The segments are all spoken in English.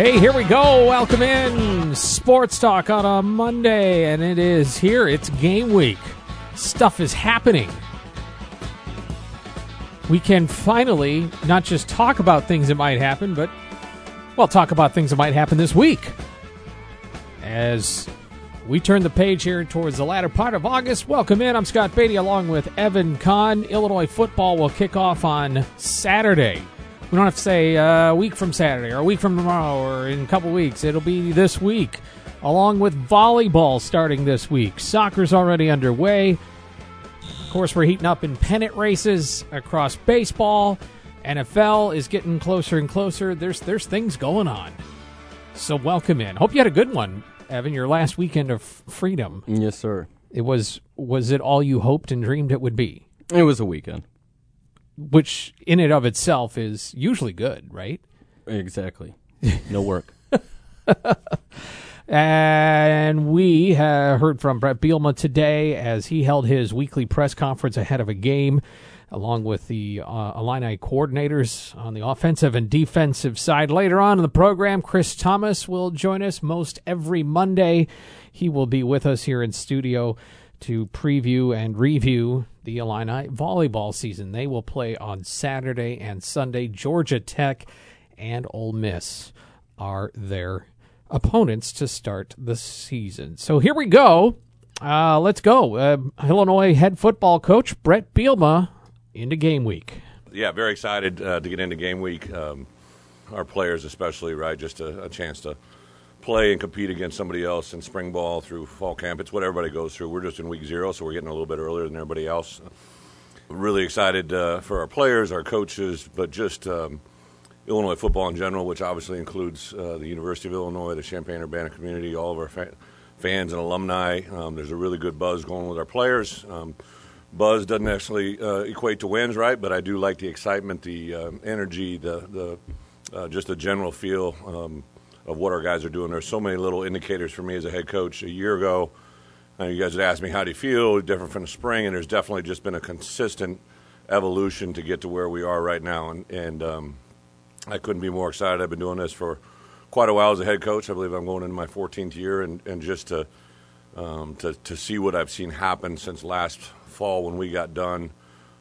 Hey, here we go. Welcome in. Sports Talk on a Monday, and it is here. It's game week. Stuff is happening. We can finally not just talk about things that might happen, but, well, talk about things that might happen this week. As we turn the page here towards the latter part of August, welcome in. I'm Scott Beatty along with Evan Conn. Illinois football will kick off on Saturday. We don't have to say uh, a week from Saturday or a week from tomorrow or in a couple weeks. It'll be this week, along with volleyball starting this week. Soccer's already underway. Of course, we're heating up in pennant races across baseball. NFL is getting closer and closer. There's there's things going on. So welcome in. Hope you had a good one, Evan. Your last weekend of freedom. Yes, sir. It was was it all you hoped and dreamed it would be? It was a weekend. Which in and of itself is usually good, right? Exactly. No work. And we uh, heard from Brett Bielema today as he held his weekly press conference ahead of a game, along with the uh, Illini coordinators on the offensive and defensive side. Later on in the program, Chris Tamas will join us most every Monday. He will be with us here in studio to preview and review the Illini volleyball season. They will play on Saturday and Sunday. Georgia Tech and Ole Miss are their opponents to start the season. So here we go. Uh, let's go. Uh, Illinois head football coach Brett Bielema into game week. Yeah, very excited uh, to get into game week. Um, our players, especially, right? Just a, a, chance to play and compete against somebody else in spring ball through fall camp. It's what everybody goes through. We're just in week zero, so we're getting a little bit earlier than everybody else. Really excited uh, for our players, our coaches, but just. Um, Illinois football in general, which obviously includes uh, the University of Illinois, the Champaign Urbana community, all of our fa- fans and alumni. Um, there's a really good buzz going with our players. Buzz doesn't actually uh, equate to wins, right? But I do like the excitement, the um, energy, the the uh, just the general feel um, of what our guys are doing. There's so many little indicators for me as a head coach. A year ago, uh, you guys had asked me how do you feel, different from the spring, and there's definitely just been a consistent evolution to get to where we are right now, and and um, I couldn't be more excited. I've been doing this for quite a while as a head coach. I believe I'm going into my 14th year, and, and just to, um, to to see what I've seen happen since last fall when we got done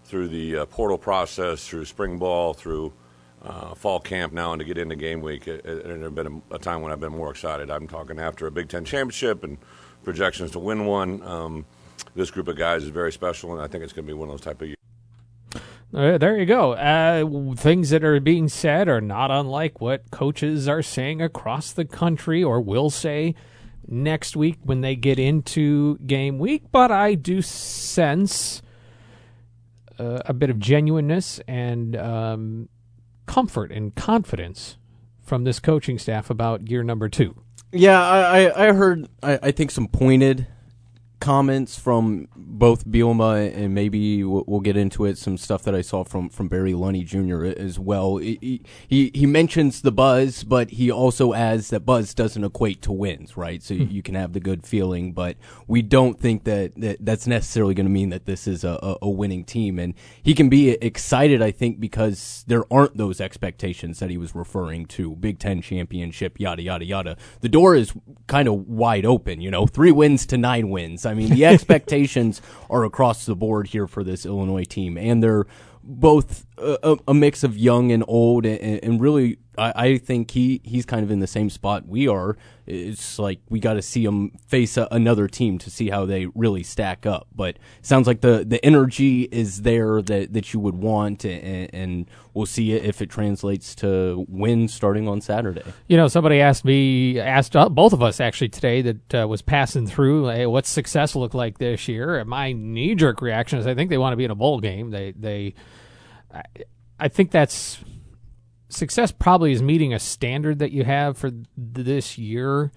through the uh, portal process, through spring ball, through uh, fall camp now, and to get into game week. It, it, it has been a, a, time when I've been more excited. I'm talking after a Big Ten championship and projections to win one. Um, this group of guys is very special, and I think it's going to be one of those type of years. Uh, there you go. Uh, things that are being said are not unlike what coaches are saying across the country or will say next week when they get into game week. But I do sense uh, a bit of genuineness and um, comfort and confidence from this coaching staff about year number two. Yeah, I, I heard, I, I think, some pointed comments from both Bielema and maybe we'll get into it. Some stuff that I saw from, from Barry Lunney Jr. as well. He, he he mentions the buzz, but he also adds that buzz doesn't equate to wins, right? So hmm. you can have the good feeling, but we don't think that, that that's necessarily going to mean that this is a, a winning team. And he can be excited, I think, because there aren't those expectations that he was referring to. Big Ten championship, yada yada yada. The door is kind of wide open. You know, three wins to nine wins. I mean, the expectations are across the board here for this Illinois team, and they're both a, a mix of young and old, and, and really, I, I, think he he's kind of in the same spot we are. It's like we got to see him face a, another team to see how they really stack up. But sounds like the the energy is there that that you would want, and, and we'll see if it translates to wins starting on Saturday. You know, somebody asked me, asked uh, both of us actually today that uh, was passing through, hey, what's success look like this year? And my knee jerk reaction is, I think they want to be in a bowl game. They they I, I think that's success probably is meeting a standard that you have for this year.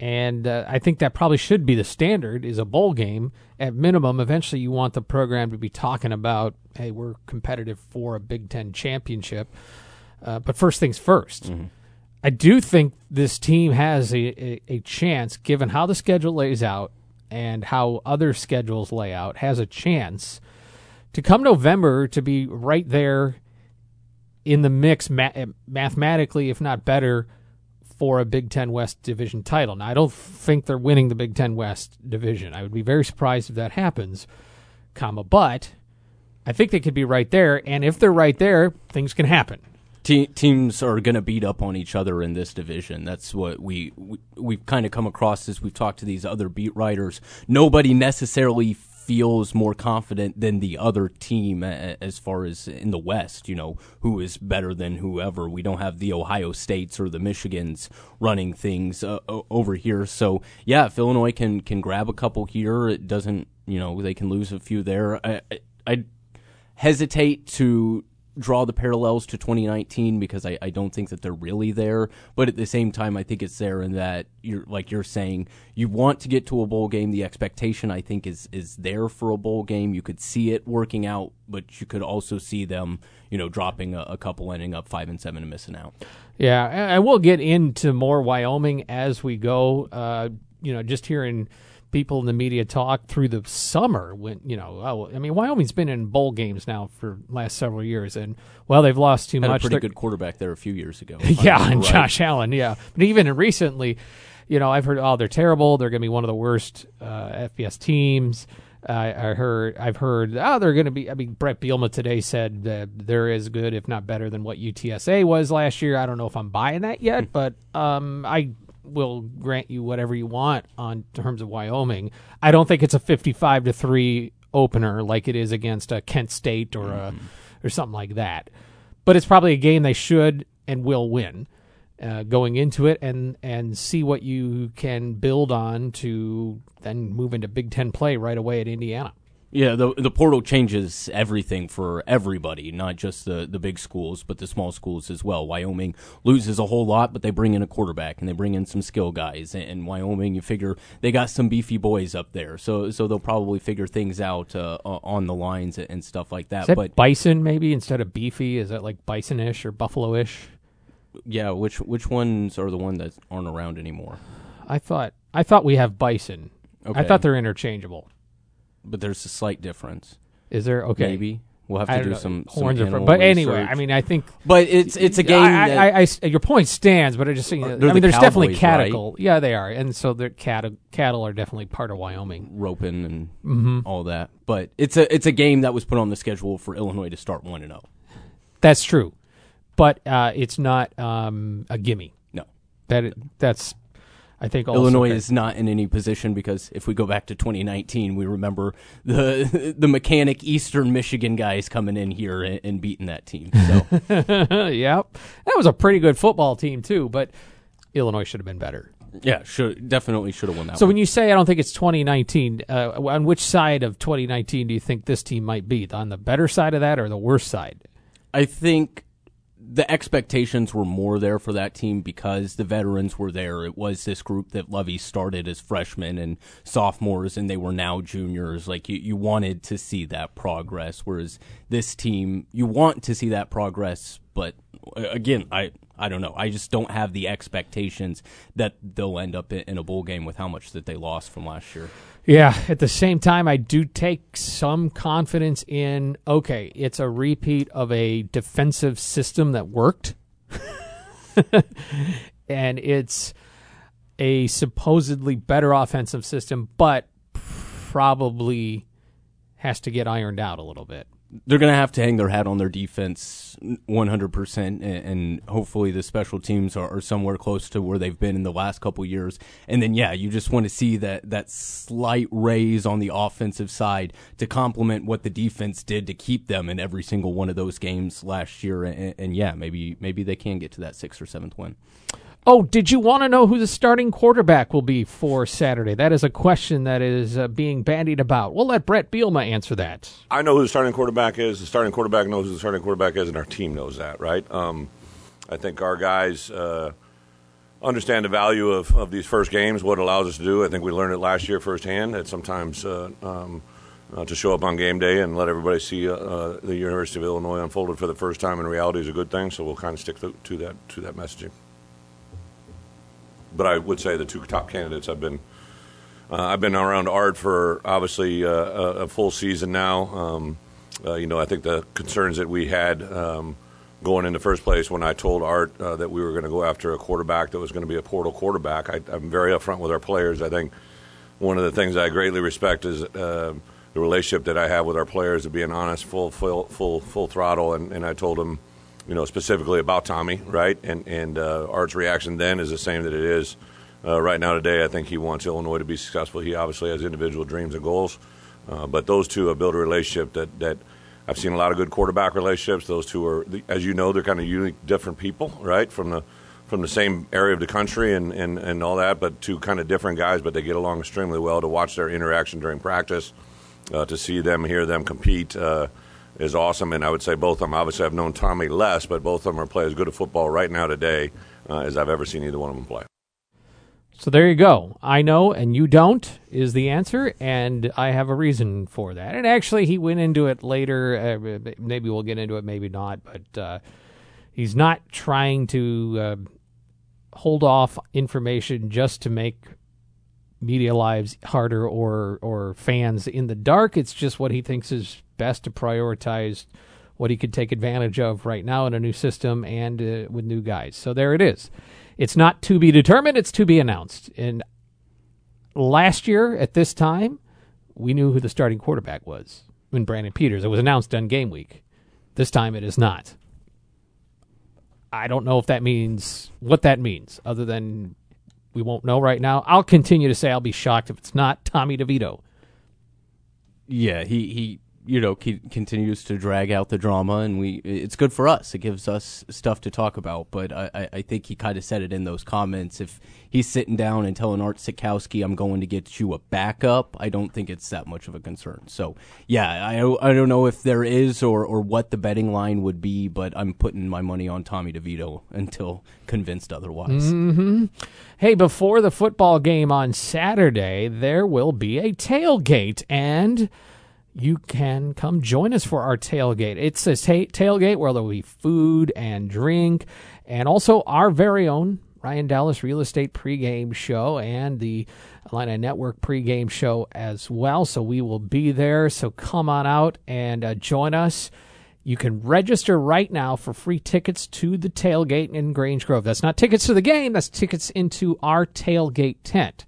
And uh, I think that probably should be the standard is a bowl game. At minimum eventually you want the program to be talking about hey we're competitive for a Big 10 championship. Uh, but first things 1st mm-hmm. I do think this team has a, a, a chance, given how the schedule lays out and how other schedules lay out, has a chance to come November to be right there in the mix ma- eh, mathematically, if not better, for a Big Ten West division title. Now, I don't think they're winning the Big Ten West division. I would be very surprised if that happens, comma, but I think they could be right there. And if they're right there, things can happen. Te- teams are going to beat up on each other in this division. That's what we, we we've kind of come across as we've talked to these other beat writers. Nobody necessarily feels more confident than the other team as far as in the West, you know, who is better than whoever. We don't have the Ohio States or the Michigans running things uh, over here. So, yeah, if Illinois can can grab a couple here, it doesn't, you know, they can lose a few there. I, I, I hesitate to draw the parallels to 2019 because I, I don't think that they're really there. But at the same time, I think it's there in that you're like you're saying you want to get to a bowl game. The expectation I think is is there for a bowl game. You could see it working out, but you could also see them you know dropping a, a couple, ending up five and seven and missing out. Yeah, and we'll get into more Wyoming as we go. Uh, you know, just hearing people in the media talk through the summer when you know oh, I mean Wyoming's been in bowl games now for last several years and well they've lost too Had much. A pretty They're, good quarterback there a few years ago. yeah, and right. Josh Allen. Yeah, but even recently, you know I've heard oh they're terrible. They're going to be one of the worst uh, FBS teams. Uh, I heard I've heard oh they're going to be. I mean Brett Bielema today said that they're as good if not better than what UTSA was last year. I don't know if I'm buying that yet, but um, I will grant you whatever you want on terms of Wyoming. I don't think it's a 55 to 3 opener like it is against a Kent State or mm-hmm. a or something like that. But it's probably a game they should and will win. Uh, going into it and and see what you can build on to then move into Big Ten play right away at Indiana. Yeah, the the portal changes everything for everybody, not just the, the big schools, but the small schools as well. Wyoming loses a whole lot, but they bring in a quarterback and they bring in some skill guys. And Wyoming, you figure they got some beefy boys up there, so so they'll probably figure things out uh, on the lines and stuff like that. that but bison maybe instead of beefy, is that like bisonish or buffalo-ish? Yeah, which which ones are the ones that aren't around anymore? I thought I thought we have bison. Okay. I thought they're interchangeable but there's a slight difference. Is there? Okay, maybe we'll have to do know. some horns some are. But anyway, I mean, I think. But it's it's a game. I, I, I, your point stands, but I just think. I mean, the there's Cowboys, definitely cattle. Right? Yeah, they are, and so the cattle cattle are definitely part of Wyoming. Roping and mm-hmm. all that, but it's a it's a game that was put on the schedule for Illinois to start one and zero. Oh. That's true, but uh, it's not um, a gimme. No, that that's I think Illinois is not in any position because if we go back to 2019, we remember the the mechanic Eastern Michigan guys coming in here and, and beating that team. So. yep, that was a pretty good football team too, but Illinois should have been better. Yeah, should definitely should have won that. So one. when you say I don't think it's 2019, uh, on which side of 2019 do you think this team might be? On the better side of that or the worse side? I think the expectations were more there for that team because the veterans were there. It was this group that Lovie started as freshmen and sophomores, and they were now juniors. Like you, you wanted to see that progress, whereas this team, you want to see that progress, but uh, again, I I don't know. I just don't have the expectations that they'll end up in a bowl game with how much that they lost from last year. Yeah, at the same time, I do take some confidence in okay, it's a repeat of a defensive system that worked. and it's a supposedly better offensive system, but probably has to get ironed out a little bit they're going to have to hang their hat on their defense 100%, and, hopefully the special teams are, somewhere close to where they've been in the last couple years. And then, yeah, you just want to see that, that slight raise on the offensive side to complement what the defense did to keep them in every single one of those games last year. And, and yeah, maybe maybe they can get to that sixth or seventh win. Oh, did you want to know who the starting quarterback will be for Saturday? That is a question that is uh, being bandied about. We'll let Brett Bielema answer that. I know who the starting quarterback is. The starting quarterback knows who the starting quarterback is, and our team knows that, right? Um, I think our guys uh, understand the value of, of these first games, what it allows us to do. I think we learned it last year firsthand that sometimes uh, um, uh, to show up on game day and let everybody see uh, uh, the University of Illinois unfolded for the first time in reality is a good thing. So we'll kind of stick to, to that to that messaging. But I would say the two top candidates have been. Uh, I've been around Art for obviously uh, a, a, full season now. Um, uh, you know, I think the concerns that we had um, going in the first place when I told Art uh, that we were going to go after a quarterback that was going to be a portal quarterback, I, am very upfront with our players. I think one of the things I greatly respect is uh, the relationship that I have with our players of being honest, full, full, full, full throttle. And, and I told them, you know, specifically about Tommy, right? And and uh, Art's reaction then is the same that it is uh, right now today. I think he wants Illinois to be successful. He obviously has individual dreams and goals, uh, but those two have built a relationship that that I've seen a lot of good quarterback relationships. Those two are, as you know, they're kind of unique, different people, right? From the from the same area of the country and, and, and all that, but two kind of different guys, but they get along extremely well. To watch their interaction during practice, uh, to see them, hear them compete uh, is awesome. And I would say both of them. Obviously, I've known Tommy less, but both of them are play as good at football right now today uh, as I've ever seen either one of them play. So there you go. I know and you don't is the answer, and I have a reason for that. And actually, he went into it later. Uh, maybe we'll get into it, maybe not. But uh, he's not trying to uh, hold off information just to make media lives harder or or fans in the dark. It's just what he thinks is best to prioritize what he could take advantage of right now in a new system and uh, with new guys. So there it is. It's not to be determined, it's to be announced. And last year at this time, we knew who the starting quarterback was when Brandon Peters. It was announced on game week. This time it is not. I don't know if that means what that means, other than we won't know right now. I'll continue to say I'll be shocked if it's not Tommy DeVito. Yeah, he, he you know he continues to drag out the drama, and we it's good for us. It gives us stuff to talk about. But I, I think he kind of said it in those comments. If he's sitting down and telling Art Sitkowski, "I'm going to get you a backup," I don't think it's that much of a concern. So yeah, I I don't know if there is or or what the betting line would be, but I'm putting my money on Tommy DeVito until convinced otherwise. Mm-hmm. Hey, before the football game on Saturday, there will be a tailgate and you can come join us for our tailgate. It's a tailgate where there will be food and drink, and also our very own Ryan Dallas Real Estate pregame show and the Illini Network pregame show as well. So we will be there. So come on out and uh, join us. You can register right now for free tickets to the tailgate in Grange Grove. That's not tickets to the game, that's tickets into our tailgate tent.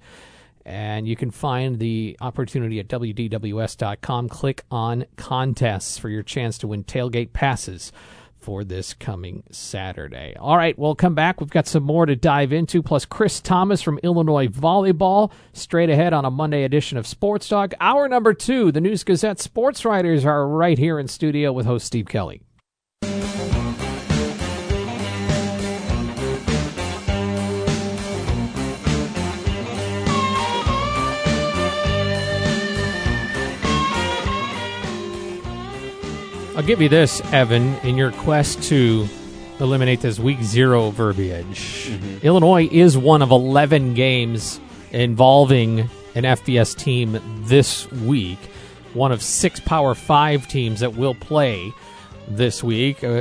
And you can find the opportunity at WDWS.com. Click on contests for your chance to win tailgate passes for this coming Saturday. All right, we'll come back. We've got some more to dive into, plus Chris Tamas from Illinois Volleyball straight ahead on a Monday edition of Sports Talk. Hour number two, the News Gazette sports writers are right here in studio with host Steve Kelly. I'll give you this, Evan, in your quest to eliminate this week zero verbiage. Mm-hmm. Illinois is one of 11 games involving an FBS team this week, one of six Power Five teams that will play this week. Uh,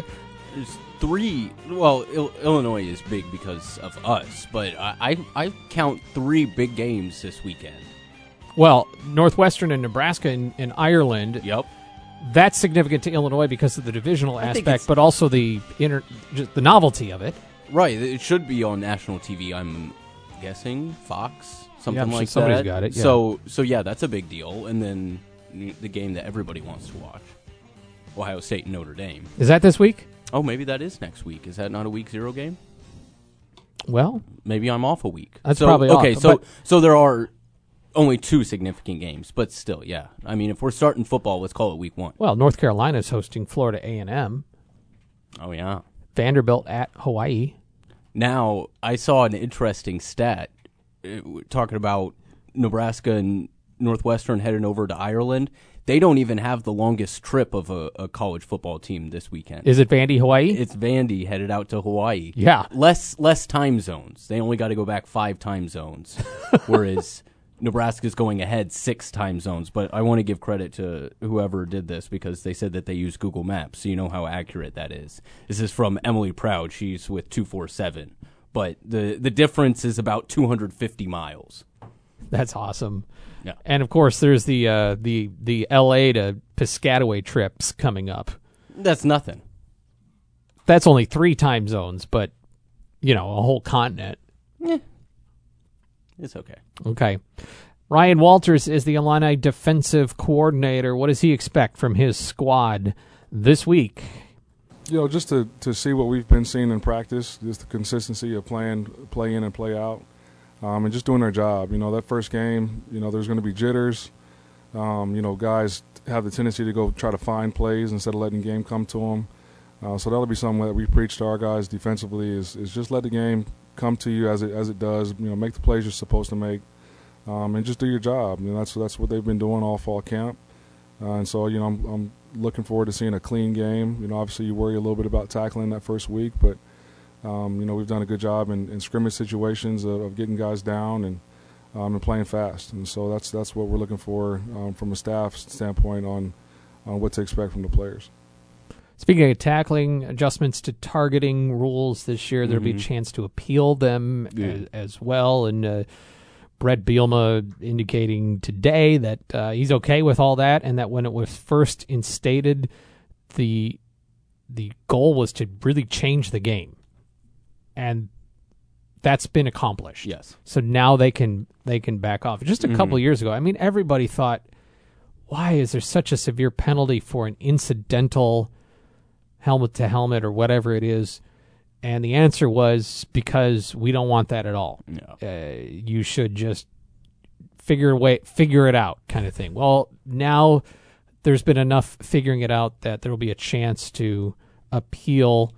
There's three. Well, Il- Illinois is big because of us, but I, I, I count three big games this weekend. Well, Northwestern and Nebraska and, and Ireland. Yep that's significant to Illinois because of the divisional aspect, but also the inter, the novelty of it. Right, it should be on national TV. I'm guessing Fox, something yeah, like somebody's that. got it. Yeah. So, so yeah, that's a big deal. And then the game that everybody wants to watch, Ohio State and Notre Dame. Is that this week? Oh, maybe that is next week. Is that not a week zero game? Well, maybe I'm off a week. That's so, probably okay. Off, so, so there are only two significant games, but still, yeah. I mean, if we're starting football, let's call it week one. Well, North Carolina is hosting Florida A and M. Oh yeah, Vanderbilt at Hawaii. Now I saw an interesting stat uh, talking about Nebraska and Northwestern heading over to Ireland. They don't even have the longest trip of a, a, college football team this weekend. Is it Vandy, Hawaii? It's Vandy headed out to Hawaii. Yeah, less less time zones. They only got to go back five time zones, whereas Nebraska's going ahead six time zones, but I want to give credit to whoever did this because they said that they use Google Maps, so you know how accurate that is. This is from Emily Proud. She's with 247. but the the difference is about 250 miles. That's awesome. Yeah. And of course, there's the uh, the the L.A. to Piscataway trips coming up. That's nothing. That's only three time zones, but you know, a whole continent. It's okay. Okay. Ryan Walters is the Illini defensive coordinator. What does he expect from his squad this week? you know, just to, to see what we've been seeing in practice, just the consistency of playing, play in and play out, um, and just doing their job. You know, that first game, you know, there's going to be jitters. Um, you know, guys have the tendency to go try to find plays instead of letting the game come to them. Uh, so that'll be something that we preach to our guys defensively is, is just let the game come to you as it as it does. You know, make the plays you're supposed to make, um, and just do your job. And that's that's what they've been doing all fall camp. Uh, and so, you know, I'm, I'm looking forward to seeing a clean game. You know, obviously you worry a little bit about tackling that first week, but um, you know we've done a good job in, in scrimmage situations of, of, getting guys down and um, and playing fast. And so that's that's what we're looking for um, from a staff standpoint on on what to expect from the players. Speaking of tackling adjustments to targeting rules this year, there'll be a Mhm. chance to appeal them Yeah. as, as well. And uh, Brett Bielema indicating today that uh, he's okay with all that, and that when it was first instated, the the goal was to really change the game, and that's been accomplished. Yes. So now they can they can back off. Just a couple years ago, I mean, everybody thought, why is there such a severe penalty for an incidental helmet to helmet or whatever it is? And the answer was because we don't want that at all. Yeah. Uh, you should just figure way figure it out kind of thing. Well, now there's been enough figuring it out that there will be a chance to appeal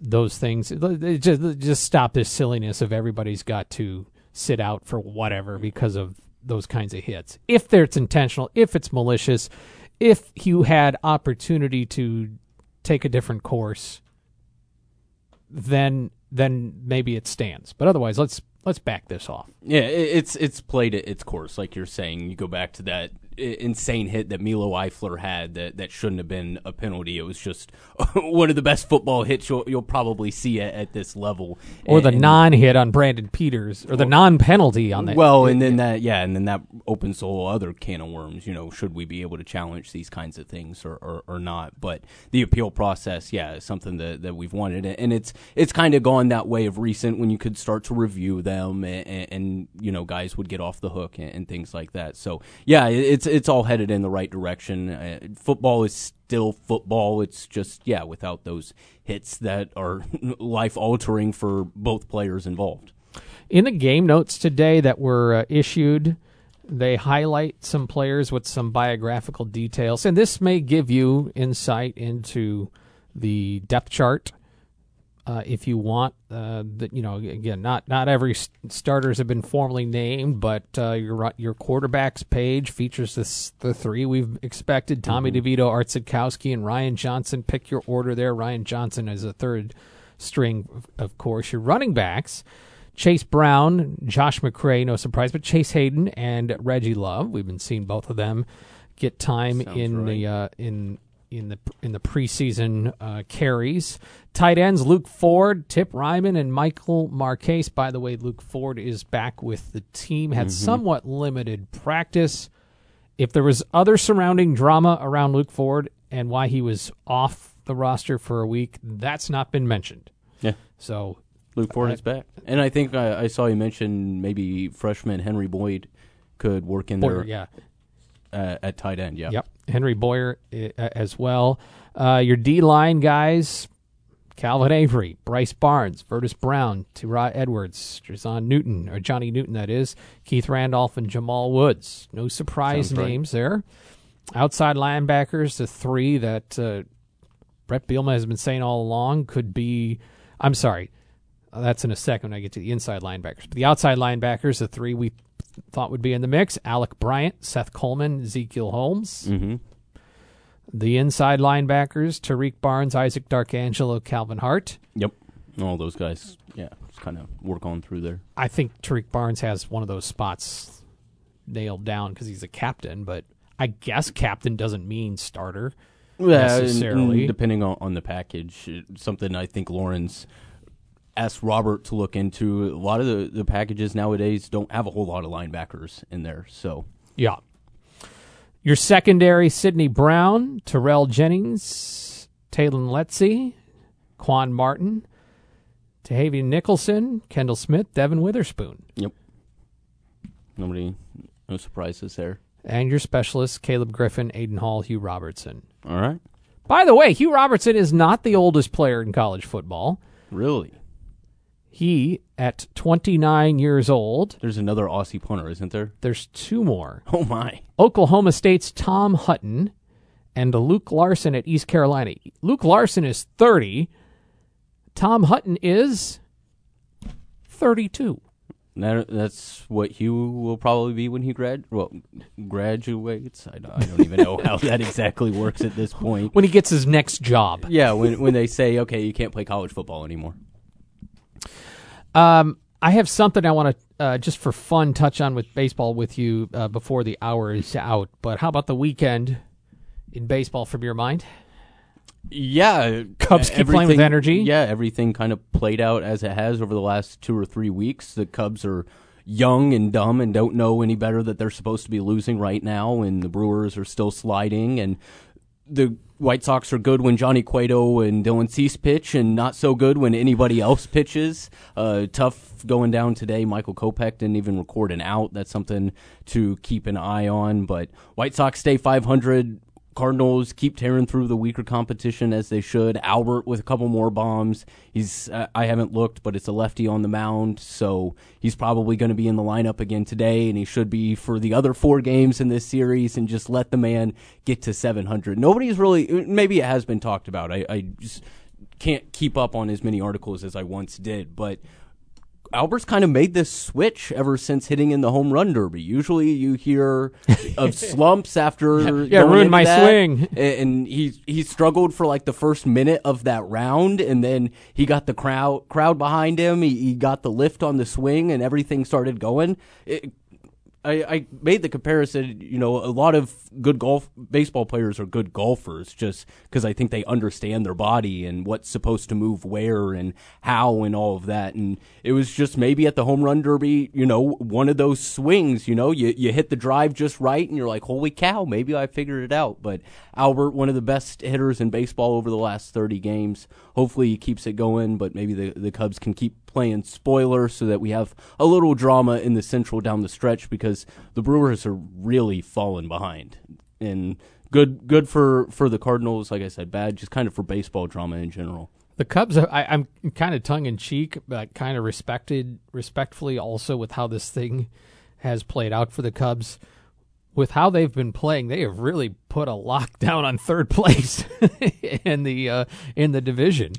those things. Just, just stop this silliness of everybody's got to sit out for whatever because of those kinds of hits. If it's intentional, if it's malicious, if you had opportunity to take a different course, then then maybe it stands. But otherwise, let's let's back this off. Yeah, it's it's played its course, like you're saying. You go back to that insane hit that Milo Eifler had that, that shouldn't have been a penalty. It was just one of the best football hits you'll, you'll probably see at, at this level. Or the non-hit on Brandon Peters, or the non-penalty on that. Well, and then that, yeah, and then that opens a whole other can of worms. You know, should we be able to challenge these kinds of things or, or, or not? But the appeal process, yeah, is something that, that we've wanted, and it's it's kind of gone that way of recent when you could start to review them, and, and you know, guys would get off the hook and, and things like that. So yeah, it's it's all headed in the right direction. Uh, football is still football. It's just yeah, without those hits that are life altering for both players involved. In the game notes today that were uh, issued, they highlight some players with some biographical details, and this may give you insight into the depth chart. Uh, if you want, uh, that you know, again, not not every s- starters have been formally named, but uh, your your quarterbacks page features this, the three we've expected: Tommy DeVito, Art Sitkowski, and Ryan Johnson. Pick your order there. Ryan Johnson is a third string, of- course. Your running backs. Chase Brown, Josh McCray, no surprise, but Chase Hayden and Reggie Love. We've been seeing both of them get time Sounds in the uh, in in the in the preseason uh, carries. Tight ends: Luke Ford, Tip Reiman, and Michael Marquez. By the way, Luke Ford is back with the team. Had somewhat limited practice. If there was other surrounding drama around Luke Ford and why he was off the roster for a week, that's not been mentioned. Yeah. So Luke Ford I- is back, and I think I, I saw you mention maybe freshman Henry Boyd could work in Boyer, there yeah. Uh, at tight end. Yeah, Yep. Henry Boyer uh, as well. Uh, your D line guys Calvin Avery, Bryce Barnes, Vertus Brown, Tyrod Edwards, Jazon Newton, or Johnny Newton, that is, Keith Randolph, and Jamal Woods. No surprise Sounds right. names there. Outside linebackers, the three that uh, Brett Bielema has been saying all along could be. I'm sorry, that's in a second when I get to the inside linebackers. But the outside linebackers, the three we thought would be in the mix Alec Bryant, Seth Coleman, Ezekiel Holmes. hmm The inside linebackers, Tarique Barnes, Isaac Darkangelo, Calvin Hart. Yep, all those guys. Yeah, just kind of work on through there. I think Tarique Barnes has one of those spots nailed down because he's a captain, but I guess captain doesn't mean starter. Yeah, and- Necessarily. and depending on, on the package, something I think Lauren's ask Robert to look into. A lot of the, the packages nowadays don't have a whole lot of linebackers in there. So Yeah. Your secondary, Sidney Brown, Terrell Jennings, Talon Letzi, Quan Martin, Tahavian Nicholson, Kendall Smith, Devin Witherspoon. yep, nobody, no surprises there. And your specialists, Caleb Griffin, Aiden Hall, Hugh Robertson. All right, By the way, Hugh Robertson is not the oldest player in college football. really. He, at 29 years old, There's another Aussie punter, isn't there? there's two more. Oh my! Oklahoma State's Tom Hutton and Luke Larson at East Carolina. Luke Larson is 30. Tom Hutton is 32. That, that's what Hugh will probably be when he grad well graduates. I don't, I don't even know how that exactly works at this point. When he gets his next job. Yeah, when when they say okay, you can't play college football anymore. Um, I have something I want to uh, just for fun touch on with baseball with you uh, before the hour is out. But how about the weekend in baseball from your mind? Yeah, Cubs keep playing with energy. Yeah, everything kind of played out as it has over the last two or three weeks. The Cubs are young and dumb and don't know any better that they're supposed to be losing right now, and the Brewers are still sliding, and the White Sox are good when Johnny Cueto and Dylan Cease pitch, and not so good when anybody else pitches. Uh, tough going down today. Michael Kopech didn't even record an out. That's something to keep an eye on. But White Sox stay 500. Cardinals keep tearing through the weaker competition as they should. Albert with a couple more bombs. He's uh, I haven't looked, but it's a lefty on the mound, so he's probably going to be in the lineup again today, and he should be for the other four games in this series. And just let the man get to 700. Nobody's really. Maybe it has been talked about. I, I just can't keep up on as many articles as I once did, but Albert's kind of made this switch ever since hitting in the home run derby. Usually, you hear of slumps after Yeah, ruined my that, swing. and he he struggled for like the first minute of that round, and then he got the crowd crowd behind him. He, he got the lift on the swing, and everything started going. It, I, I made the comparison. You know, a lot of good golf baseball players are good golfers just because I think they understand their body and what's supposed to move where and how and all of that. And it was just maybe at the home run derby, you know, one of those swings. You know, you you hit the drive just right, and you're like, holy cow, maybe I figured it out. But Albert, one of the best hitters in baseball over the last 30 games. Hopefully, he keeps it going. But maybe the the Cubs can keep playing spoiler so that we have a little drama in the central down the stretch because the Brewers are really falling behind. And good good for for the Cardinals, like I said, bad just kind of for baseball drama in general. The Cubs, I, I'm kind of tongue in cheek, but kind of respected, respectfully also with how this thing has played out for the Cubs. With how they've been playing, they have really put a lockdown on third place in the uh, in the division.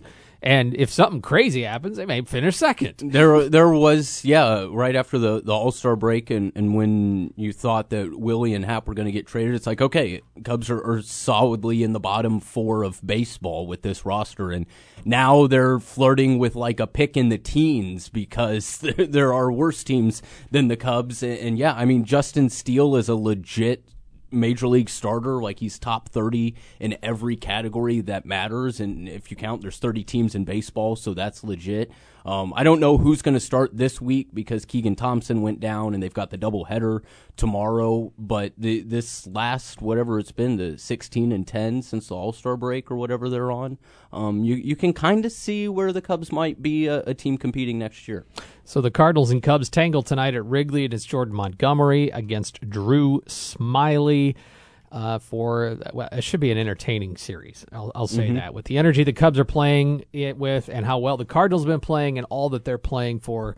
And if something crazy happens, they may finish second. There, there was, yeah, right after the, the All Star break, and, and when you thought that Willie and Hap were going to get traded, it's like, okay, Cubs are, are solidly in the bottom four of baseball with this roster, and now they're flirting with like a pick in the teens because there, are worse teams than the Cubs, and, and yeah, I mean, Justin Steele is a legit major league starter. Like he's top 30 in every category that matters. And if you count, there's 30 teams in baseball, so that's legit. Um, I don't know who's going to start this week because Keegan Thompson went down and they've got the doubleheader tomorrow. But the, this last, whatever it's been, the 16 and 10 since the All Star break or whatever they're on, um, you, you can kind of see where the Cubs might be a, a team competing next year. So the Cardinals and Cubs tangle tonight at Wrigley. It is Jordan Montgomery against Drew Smyly. Uh, for well, it should be an entertaining series. I'll, I'll say that with the energy the Cubs are playing it with, and how well the Cardinals have been playing, and all that they're playing for,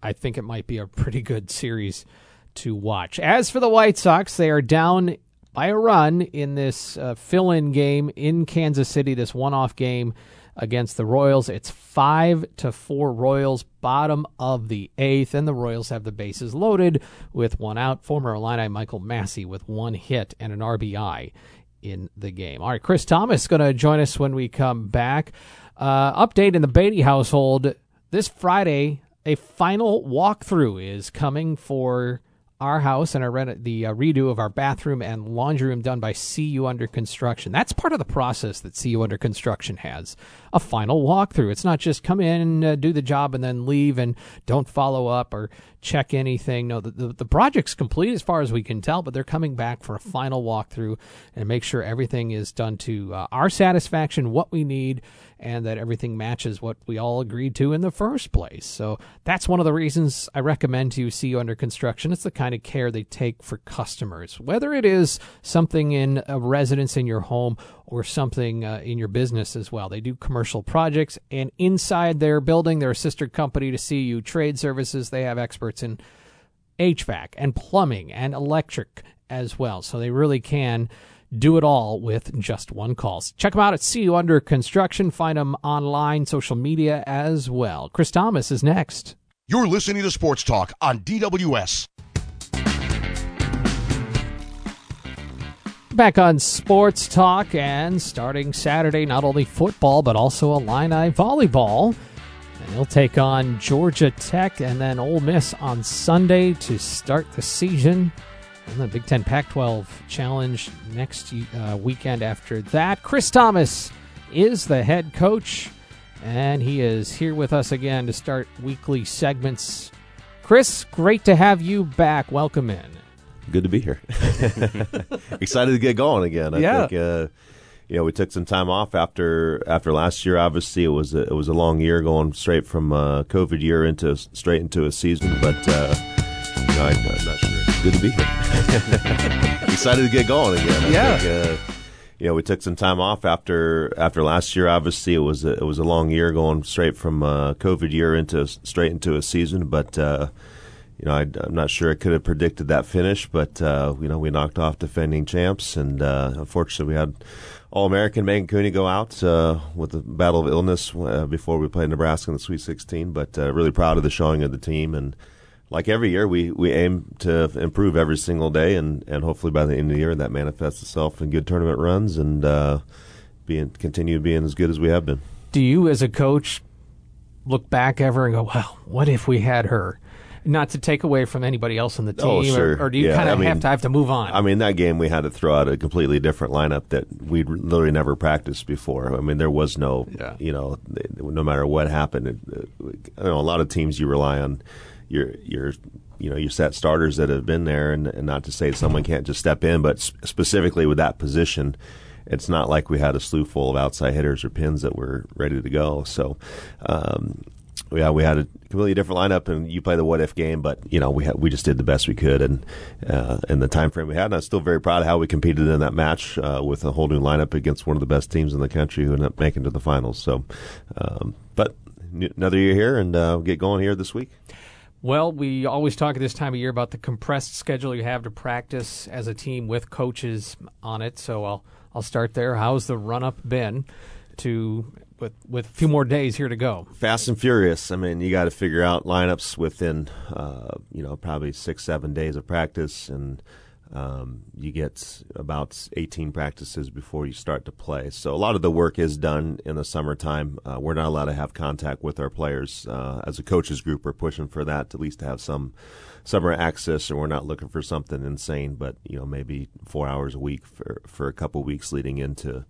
I think it might be a pretty good series to watch. As for the White Sox, they are down by a run in this uh, fill-in game in Kansas City. This one-off game against the Royals. It's five to four Royals, bottom of the eighth, and the Royals have the bases loaded with one out. Former Illini Michael Massey with one hit and an RBI in the game. All right, Chris Tamas going to join us when we come back. Uh, update in the Beatty household this Friday. A final walkthrough is coming for our house and our reno- the uh, redo of our bathroom and laundry room done by CU Under Construction. That's part of the process that CU Under Construction has. A final walkthrough. It's not just come in uh, do the job and then leave and don't follow up or check anything. No, the, the, the project's complete as far as we can tell, but they're coming back for a final walkthrough and make sure everything is done to uh, our satisfaction, what we need, and that everything matches what we all agreed to in the first place. So that's one of the reasons I recommend to CU Under Construction. It's the kind of care they take for customers, whether it is something in a residence in your home or something uh, in your business as well. They do commercial projects, and inside their building, their sister company to CU Trade Services, they have experts in HVAC and plumbing and electric as well. So they really can do it all with just one call. Check them out at CU Under Construction. Find them online, social media as well. Chris Tamas is next. You're listening to Sports Talk on DWS. Back on Sports Talk and starting Saturday, not only football, but also Illini volleyball. And they'll take on Georgia Tech and then Ole Miss on Sunday to start the season. The Big Ten Pac 12 Challenge next uh, weekend after that. Chris Tamas is the head coach, and he is here with us again to start weekly segments. Chris, great to have you back. Welcome in. Good to be here. Excited to get going again. I Yeah. think uh, you know we took some time off after after last year. Obviously, it was a, it was a long year going straight from uh, COVID year into straight into a season. But uh, you know, I, I'm not sure. Good to be here. Excited to get going again. I Yeah. Think, uh, you know, we took some time off after after last year. Obviously, it was a, it was a long year going straight from uh, COVID year into straight into a season. But uh, you know, I, am not sure I could have predicted that finish, but uh, you know, we knocked off defending champs, and uh, unfortunately, we had All American Megan Cooney go out uh, with a battle of illness uh, before we played Nebraska in the Sweet 16. But uh, really proud of the showing of the team, and like every year, we, we aim to improve every single day, and, and hopefully by the end of the year, that manifests itself in good tournament runs and uh, being continue being as good as we have been. Do you, as a coach, look back ever and go, well, what if we had her? Not to take away from anybody else on the team, Oh, or- sure. or, do you Yeah, kind I of have to have to move on? I mean, that game we had to throw out a completely different lineup that we'd literally never practiced before. I mean, there was no, Yeah. you know, no matter what happened. It, know a lot of teams you rely on your your you know your set starters that have been there, and, and not to say someone can't just step in, but s- specifically with that position. It's not like we had a slew full of outside hitters or pins that were ready to go. So, um, yeah, we had a completely different lineup, and you play the what if game. But you know, we we just did the best we could, and uh, in the time frame we had. And I'm still very proud of how we competed in that match uh, with a whole new lineup against one of the best teams in the country who ended up making to the finals. So, um, but another year here, and uh, get going here this week. Well, we always talk at this time of year about the compressed schedule you have to practice as a team with coaches on it. So I'll I'll start there. How's the run up been to with with a few more days here to go? Fast and furious. I mean, you got to figure out lineups within, uh, you know, probably six, seven days of practice, and um, you get about 18 practices before you start to play. So a lot of the work is done in the summertime. Uh, we're not allowed to have contact with our players. Uh, as a coaches group, we're pushing for that to at least to have some summer access, and we're not looking for something insane, but you know, maybe four hours a week for for a couple weeks leading into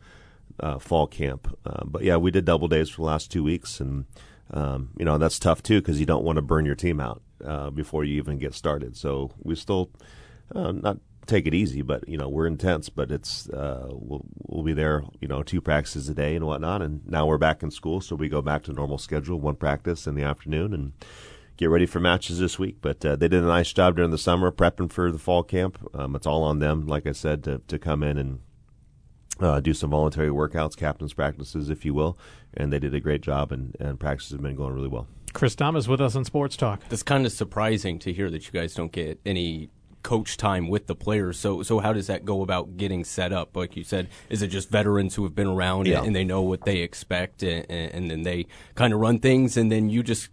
uh, fall camp. Uh, but yeah, we did double days for the last two weeks, and um, you know that's tough too because you don't want to burn your team out uh, before you even get started. So we still uh, not take it easy, but you know we're intense. But it's uh, we'll we'll be there, you know, two practices a day and whatnot. And now we're back in school, so we go back to normal schedule, one practice in the afternoon, and get ready for matches this week. But uh, they did a nice job during the summer prepping for the fall camp. Um, it's all on them, like I said, to to come in and uh, do some voluntary workouts, captain's practices, if you will. And they did a great job, and, and practice has been going really well. Chris Tamas with us on Sports Talk. That's kind of surprising to hear that you guys don't get any coach time with the players. So, so how does that go about getting set up? Like you said, is it just veterans who have been around Yeah. and they know what they expect, and, and then they kind of run things, and then you just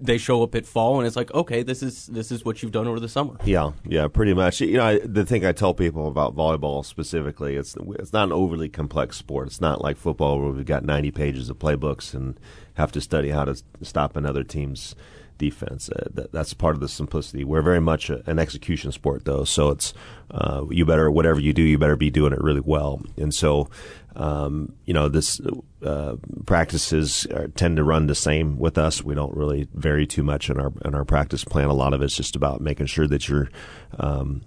they show up at fall, and it's like, okay, this is this is what you've done over the summer. Yeah, yeah, pretty much. You know, I, the thing I tell people about volleyball specifically, it's it's not an overly complex sport. It's not like football where we've got 90 pages of playbooks and have to study how to stop another team's defense. Uh, that, that's part of the simplicity. We're very much a, an execution sport, though. So it's uh, you better whatever you do, you better be doing it really well. And so, um, you know, this uh, practices are, tend to run the same with us. We don't really vary too much in our in our practice plan. A lot of it's just about making sure that you're um,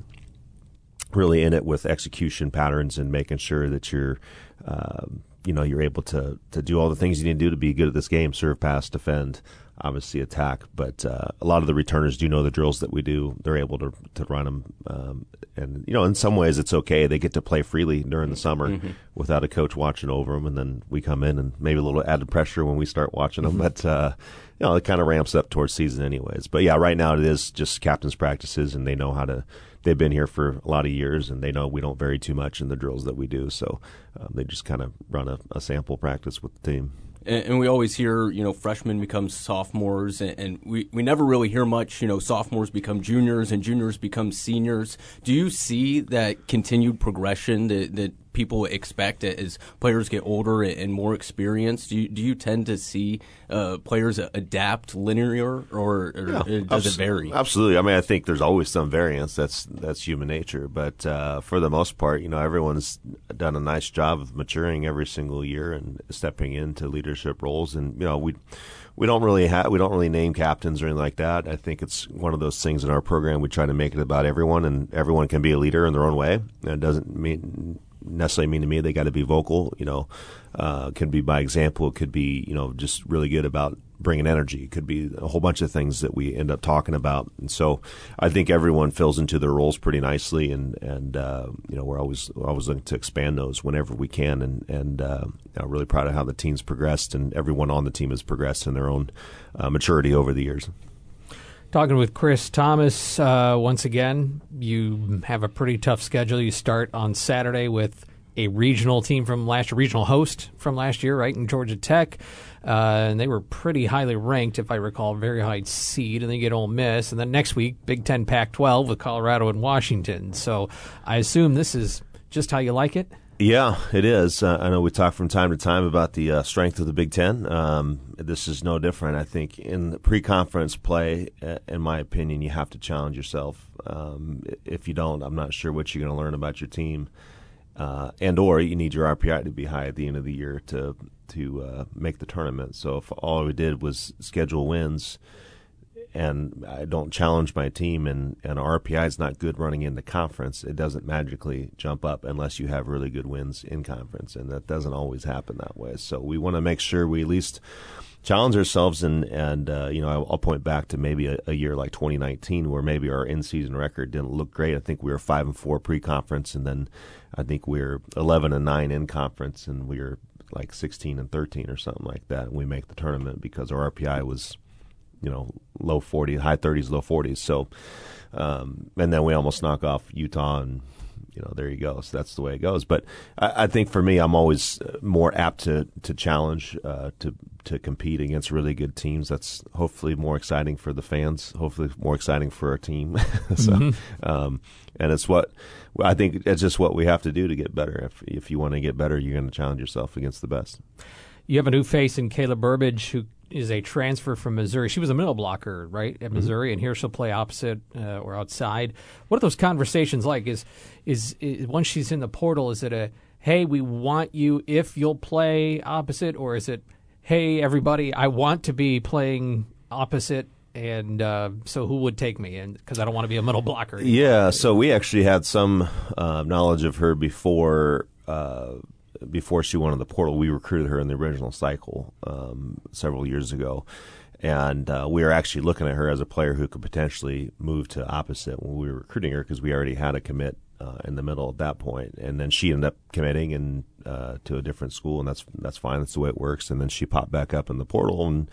really in it with execution patterns and making sure that you're. Uh, you know you're able to to do all the things you need to do to be good at this game: serve, pass, defend, obviously attack. But uh, a lot of the returners do know the drills that we do. They're able to to run them, um, and you know, in some ways, it's okay. They get to play freely during the summer mm-hmm. without a coach watching over them, and then we come in and maybe a little added pressure when we start watching them. Mm-hmm. But uh, you know, it kind of ramps up towards season, anyways. But yeah, right now it is just captains' practices, and they know how to. They've been here for a lot of years, and they know we don't vary too much in the drills that we do. So um, they just kind of run a, a sample practice with the team and, and, we always hear, you know, freshmen become sophomores, and, and, we, we never really hear much, you know, sophomores become juniors and juniors become seniors. Do you see that continued progression that, that people expect it as players get older and more experienced? Do you, do you tend to see uh, players adapt linear, or, or yeah, does it vary? Absolutely. I mean, I think there's always some variance. That's that's human nature. But uh, for the most part, you know, everyone's done a nice job of maturing every single year and stepping into leadership roles. And you know, we we don't really have we don't really name captains or anything like that. I think it's one of those things in our program. We try to make it about everyone, and everyone can be a leader in their own way. It doesn't mean necessarily mean to me they got to be vocal. You know, uh, could be by example. It could be you know just really good about bringing energy. It could be a whole bunch of things that we end up talking about. And so I think everyone fills into their roles pretty nicely, and and uh, you know we're always we're always looking to expand those whenever we can. And and uh, really proud of how the team's progressed, and everyone on the team has progressed in their own uh, maturity over the years. Talking with Chris Tamas uh, once again. You have a pretty tough schedule. You start on Saturday with a regional team from last year, regional host from last year, right, in Georgia Tech. Uh, and they were pretty highly ranked, if I recall, very high seed. And then you get Ole Miss. And then next week, Big Ten Pac 12 with Colorado and Washington. So I assume this is just how you like it? Yeah, it is. Uh, I know we talk from time to time about the uh, strength of the Big Ten. Um, this is no different. I think in pre-conference play, uh, in my opinion, you have to challenge yourself. Um, if you don't, I'm not sure what you're going to learn about your team, uh, and or you need your RPI to be high at the end of the year to to uh, make the tournament. So if all we did was schedule wins and I don't challenge my team and, and RPI is not good running into conference, it doesn't magically jump up unless you have really good wins in conference. And that doesn't always happen that way. So we want to make sure we at least challenge ourselves and, and uh, you know, I'll, point back to maybe a, a, year like 2019 where maybe our in season record didn't look great. I think we were 5 and 4 pre conference and then I think we are 11 and 9 in conference and we were like 16 and 13 or something like that. And we make the tournament because our RPI was you know low 40s, high 30s, low 40s. So, um, and then we almost knock off Utah, and you know there you go. So that's the way it goes. But I, I think for me, I'm always uh, more apt to to challenge, uh, to to compete against really good teams. That's hopefully more exciting for the fans. Hopefully more exciting for our team. so, mm-hmm. um, and it's what I think it's just what we have to do to get better. If if you want to get better, you're going to challenge yourself against the best. You have a new face in Kayla Burbage, who is a transfer from Missouri. She was a middle blocker, right, at mm-hmm. Missouri, and here she'll play opposite uh, or outside. What are those conversations like? Is, is is once she's in the portal, is it a hey, we want you if you'll play opposite, or is it hey, everybody, I want to be playing opposite and uh, so who would take me? And because I don't want to be a middle blocker. Yeah, so we actually had some uh, knowledge of her before uh, before she went on the portal, we recruited her in the original cycle um, several years ago. And uh, we were actually looking at her as a player who could potentially move to opposite when we were recruiting her because we already had a commit uh, in the middle at that point. And then she ended up committing and uh, to a different school, and that's that's fine. That's the way it works. And then she popped back up in the portal, and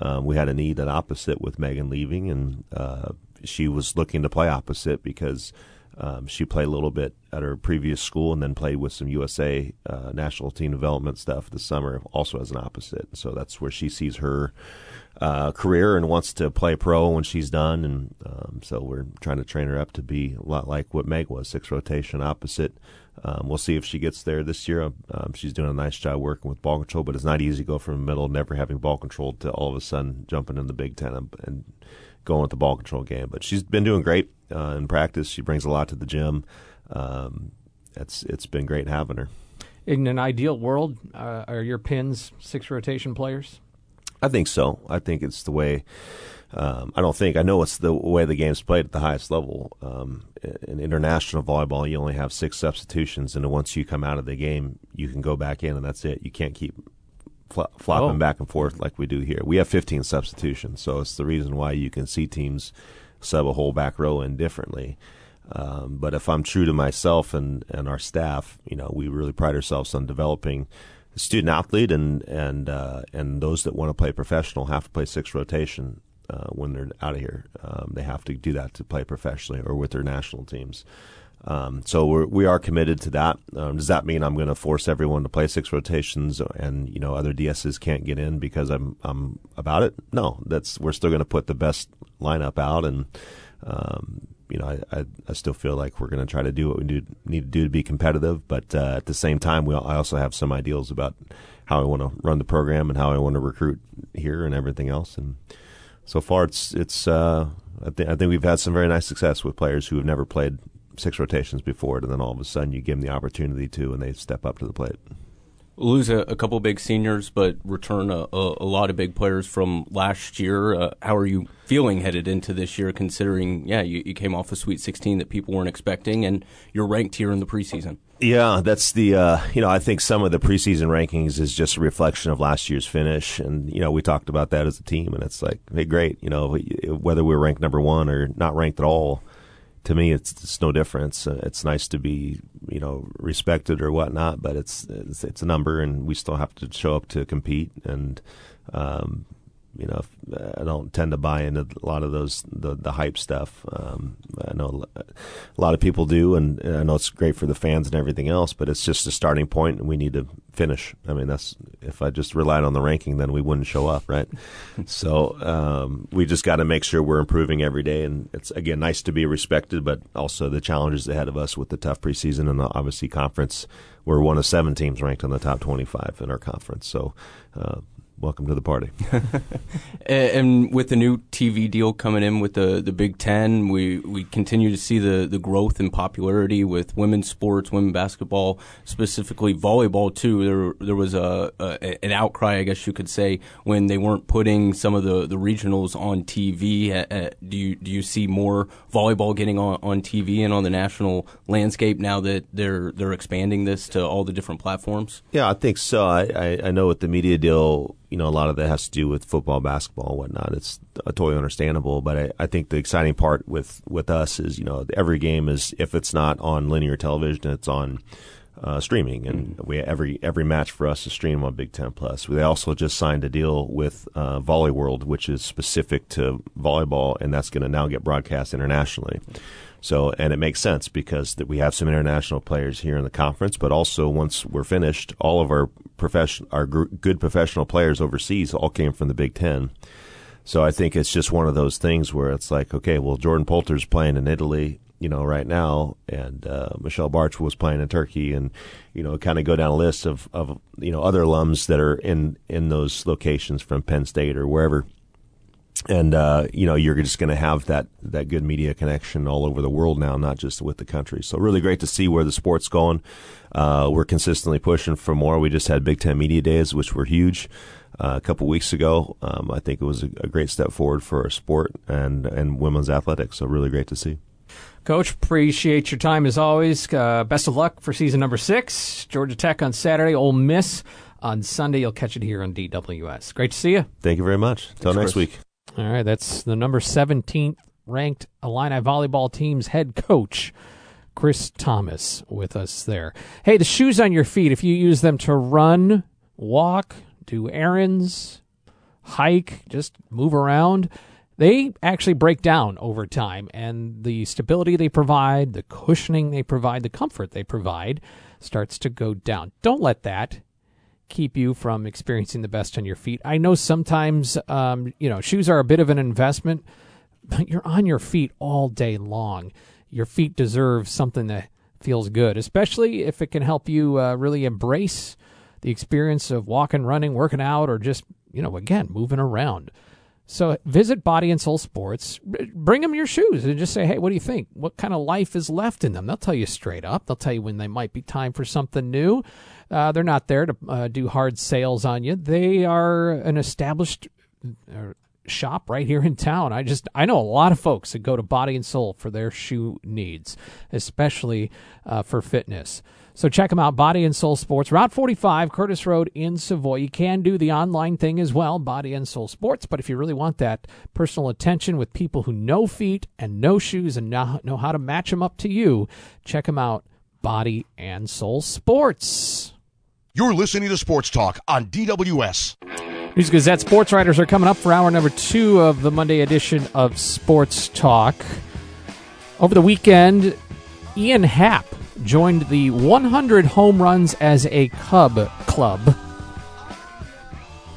um, we had a need at opposite with Megan leaving, and uh, she was looking to play opposite because um, she played a little bit at her previous school and then played with some USA uh, national team development stuff this summer, also as an opposite. So that's where she sees her uh, career and wants to play pro when she's done. And um, so we're trying to train her up to be a lot like what Meg was six rotation opposite. Um, we'll see if she gets there this year. Um, she's doing a nice job working with ball control, but it's not easy to go from the middle, never having ball control, to all of a sudden jumping in the Big Ten and, and going with the ball control game. But she's been doing great uh, in practice. She brings a lot to the gym. Um, it's it's been great having her. In an ideal world, uh, are your pins six rotation players? I think so. I think it's the way. Um, I don't think I know it's the way the game's played at the highest level. Um, in international volleyball, you only have six substitutions, and once you come out of the game, you can go back in, and that's it. You can't keep fl- flopping Oh. back and forth like we do here. We have 15 substitutions, so it's the reason why you can see teams sub a whole back row in differently. Um, but if I'm true to myself and, and our staff, you know, we really pride ourselves on developing the student athlete and and uh, and those that want to play professional have to play six rotation uh, when they're out of here. Um, they have to do that to play professionally or with their national teams. Um, so we're, we are committed to that. Um, does that mean I'm going to force everyone to play six rotations and you know other DSs can't get in because I'm I'm about it? No, that's we're still going to put the best lineup out and. Um, you know, I, I, I still feel like we're going to try to do what we do, need to do to be competitive, but uh, at the same time, we I also have some ideals about how I want to run the program and how I want to recruit here and everything else. And so far, it's it's uh, I, I think we've had some very nice success with players who have never played six rotations before, it, and then all of a sudden you give them the opportunity to, and they step up to the plate. lose a, a couple big seniors, but return a, a, a lot of big players from last year. Uh, how are you feeling headed into this year, considering, yeah, you, you came off a Sweet 16 that people weren't expecting, and you're ranked here in the preseason? Yeah, that's the uh, you know I think some of the preseason rankings is just a reflection of last year's finish, and you know we talked about that as a team, and it's like hey great, you know whether we're ranked number one or not ranked at all, to me it's it's no difference. Uh, it's nice to be you know respected or whatnot, but it's it's, it's a number, and we still have to show up to compete, and um, you know I don't tend to buy into a lot of those the the hype stuff. Um, I know a lot of people do, and, I know it's great for the fans and everything else, but it's just a starting point, and we need to finish. I mean, that's if I just relied on the ranking, then we wouldn't show up, right? so um, we just got to make sure we're improving every day, and it's again nice to be respected, but also the challenges ahead of us with the tough preseason and the obviously conference. We're one of seven teams ranked in the top twenty-five in our conference, so. Uh, welcome to the party. And with the new TV deal coming in with the, the Big Ten, we, we continue to see the, the growth in popularity with women's sports, women basketball, specifically volleyball too. There there was a, a an outcry, I guess you could say, when they weren't putting some of the, the regionals on TV. Uh, do you do you see more volleyball getting on, on TV and on the national landscape now that they're they're expanding this to all the different platforms? Yeah, I think so. I, I, I know with the media deal, you know, a lot of that has to do with football, basketball, and whatnot. It's totally understandable. But I, I think the exciting part with, with us is, you know, every game is, if it's not on linear television, it's on uh, streaming. And we every every match for us is streamed on Big Ten Plus. They also just signed a deal with uh, Volley World, which is specific to volleyball, and that's going to now get broadcast internationally. So, and it makes sense because that we have some international players here in the conference, but also once we're finished, all of our our gr- good professional players overseas all came from the Big Ten. So I think it's just one of those things where it's like, okay, well, Jordan Poulter's playing in Italy, you know, right now, and uh, Michelle Bartsch was playing in Turkey, and you know, kind of go down a list of, of you know other alums that are in in those locations from Penn State or wherever and uh, you know you're just going to have that that good media connection all over the world now, not just with the country. So really great to see where the sport's going. Uh, we're consistently pushing for more. We just had Big Ten Media Days, which were huge uh, a couple weeks ago. Um, I think it was a, a great step forward for our sport and and women's athletics. So really great to see. Coach, appreciate your time as always. Uh, best of luck for season number six. Georgia Tech on Saturday, Ole Miss on Sunday. You'll catch it here on DWS. Great to see you. Thank you very much. Until next Chris. week. All right, that's the number 17th ranked Illini volleyball team's head coach, Chris Tamas, with us there. Hey, the shoes on your feet, if you use them to run, walk, do errands, hike, just move around, they actually break down over time. And the stability they provide, the cushioning they provide, the comfort they provide starts to go down. Don't let that keep you from experiencing the best on your feet. I know sometimes, um, you know, shoes are a bit of an investment, but you're on your feet all day long. Your feet deserve something that feels good, especially if it can help you uh, really embrace the experience of walking, running, working out, or just, you know, again, moving around. So visit Body and Soul Sports. Bring them your shoes and just say, hey, what do you think? What kind of life is left in them? They'll tell you straight up. They'll tell you when they might be time for something new. Uh, they're not there to uh, do hard sales on you. They are an established uh, shop right here in town. I just I know a lot of folks that go to Body and Soul for their shoe needs, especially uh, for fitness. So check them out, Body and Soul Sports, Route 45, Curtis Road in Savoy. You can do the online thing as well, Body and Soul Sports, but if you really want that personal attention with people who know feet and know shoes and know, how to match them up to you, check them out, Body and Soul Sports. You're listening to Sports Talk on DWS. News Gazette sports writers are coming up for hour number two of the Monday edition of Sports Talk. Over the weekend, Ian Happ joined the 100 home runs as a Cub club.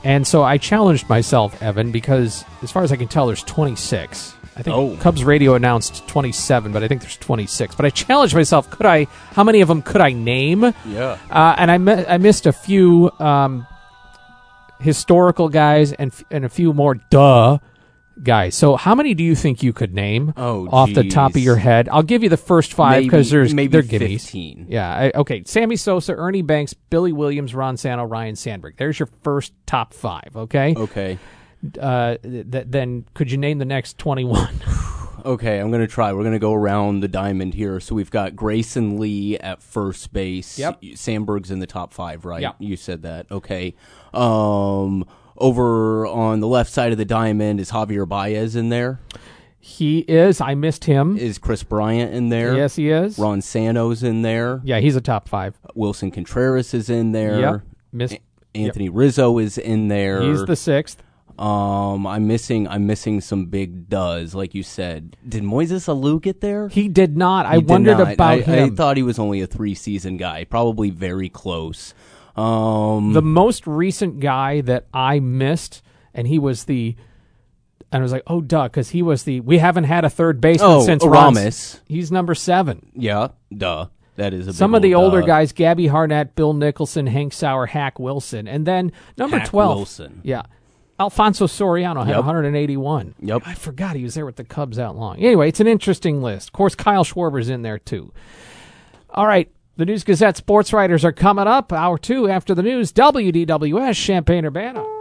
And so I challenged myself, Evan, because as far as I can tell, there's 26. I think Oh. Cubs radio announced 27, but I think there's 26. But I challenged myself, could I, how many of them could I name? Yeah. Uh, and I, mi- I missed a few um, historical guys and, f- and a few more duh guys. So how many do you think you could name Oh, off the top of your head? I'll give you the first five because there's maybe they're gimmies. 15. Yeah. I, okay. Sammy Sosa, Ernie Banks, Billy Williams, Ron Santo, Ryne Sandberg. There's your first top five. Okay. Okay. Uh, th- then could you name the next 21? Okay, I'm going to try. We're going to go around the diamond here. So we've got Grayson Lee at first base. Yep. Sandberg's in the top five, right? Yep. You said that. Okay. Um, over on the left side of the diamond is Javier Baez in there. he is. I missed him. Is Kris Bryant in there? Yes, he is. Ron Santo's in there. Yeah, he's a top five. Willson Contreras is in there. Yep. Missed. Anthony Rizzo is in there. He's the sixth. Um, I'm missing. I'm missing some big does, like you said. Did Moises Alou get there? He did not. I did wondered not. about I, him. I thought he was only a three season guy. Probably very close. Um, the most recent guy that I missed, and he was the, and I was like, oh, duh, because he was the. We haven't had a third baseman Oh, since Aramis. He's number seven. yeah, duh. That is a Some of the old older duh. guys: Gabby Hartnett, Bill Nicholson, Hank Sauer, Hack Wilson, and then number Hack twelve. Wilson. Yeah. Alfonso Soriano had Yep. 181. Yep. I forgot he was there with the Cubs out long. Anyway, it's an interesting list. Of course, Kyle Schwarber's in there too. All right. The News Gazette sports writers are coming up. Hour two after the news. WDWS Champaign Urbana.